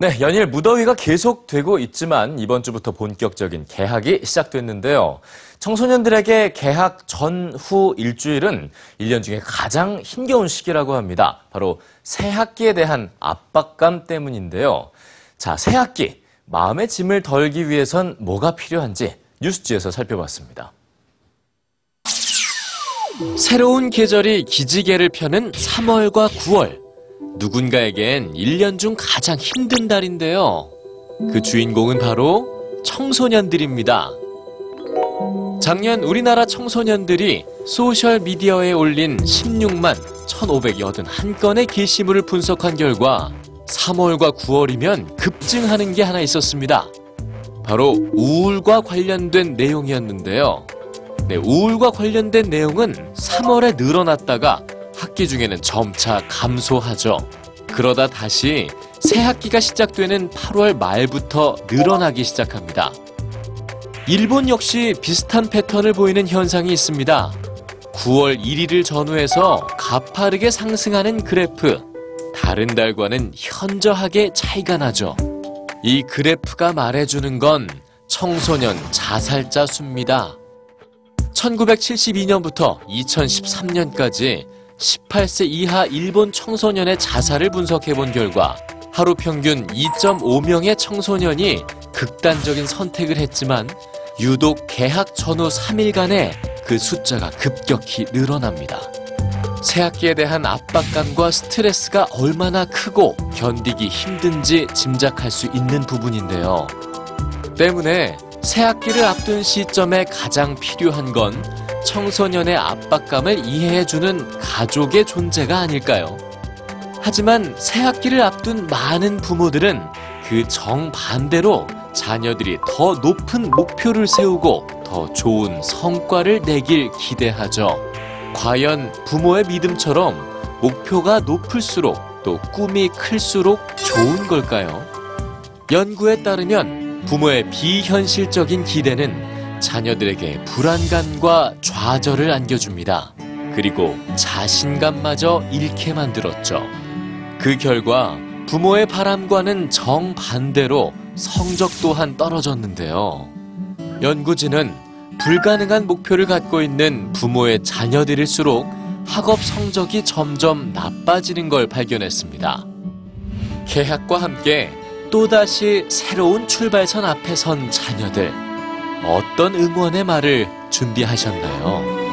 네, 연일 무더위가 계속되고 있지만 이번 주부터 본격적인 개학이 시작됐는데요. 청소년들에게 개학 전후 일주일은 1년 중에 가장 힘겨운 시기라고 합니다. 바로 새 학기에 대한 압박감 때문인데요. 자, 새 학기, 마음의 짐을 덜기 위해선 뭐가 필요한지 뉴스지에서 살펴봤습니다. 새로운 계절이 기지개를 펴는 3월과 9월. 누군가에겐 1년 중 가장 힘든 달인데요. 그 주인공은 바로 청소년들입니다. 작년 우리나라 청소년들이 소셜미디어에 올린 16만 1,581건의 게시물을 분석한 결과 3월과 9월이면 급증하는 게 하나 있었습니다. 바로 우울과 관련된 내용이었는데요. 네, 우울과 관련된 내용은 3월에 늘어났다가 학기 중에는 점차 감소하죠. 그러다 다시 새 학기가 시작되는 8월 말부터 늘어나기 시작합니다. 일본 역시 비슷한 패턴을 보이는 현상이 있습니다. 9월 1일을 전후해서 가파르게 상승하는 그래프. 다른 달과는 현저하게 차이가 나죠. 이 그래프가 말해주는 건 청소년 자살자 수입니다. 1972년부터 2013년까지 18세 이하 일본 청소년의 자살을 분석해 본 결과 하루 평균 2.5명의 청소년이 극단적인 선택을 했지만 유독 개학 전후 3일간에 그 숫자가 급격히 늘어납니다. 새학기에 대한 압박감과 스트레스가 얼마나 크고 견디기 힘든지 짐작할 수 있는 부분인데요. 때문에 새학기를 앞둔 시점에 가장 필요한 건 청소년의 압박감을 이해해주는 가족의 존재가 아닐까요? 하지만 새 학기를 앞둔 많은 부모들은 그 정반대로 자녀들이 더 높은 목표를 세우고 더 좋은 성과를 내길 기대하죠. 과연 부모의 믿음처럼 목표가 높을수록 또 꿈이 클수록 좋은 걸까요? 연구에 따르면 부모의 비현실적인 기대는 자녀들에게 불안감과 좌절을 안겨줍니다. 그리고 자신감마저 잃게 만들었죠. 그 결과 부모의 바람과는 정반대로 성적 또한 떨어졌는데요. 연구진은 불가능한 목표를 갖고 있는 부모의 자녀들일수록 학업 성적이 점점 나빠지는 걸 발견했습니다. 개학과 함께 또다시 새로운 출발선 앞에 선 자녀들. 어떤 응원의 말을 준비하셨나요?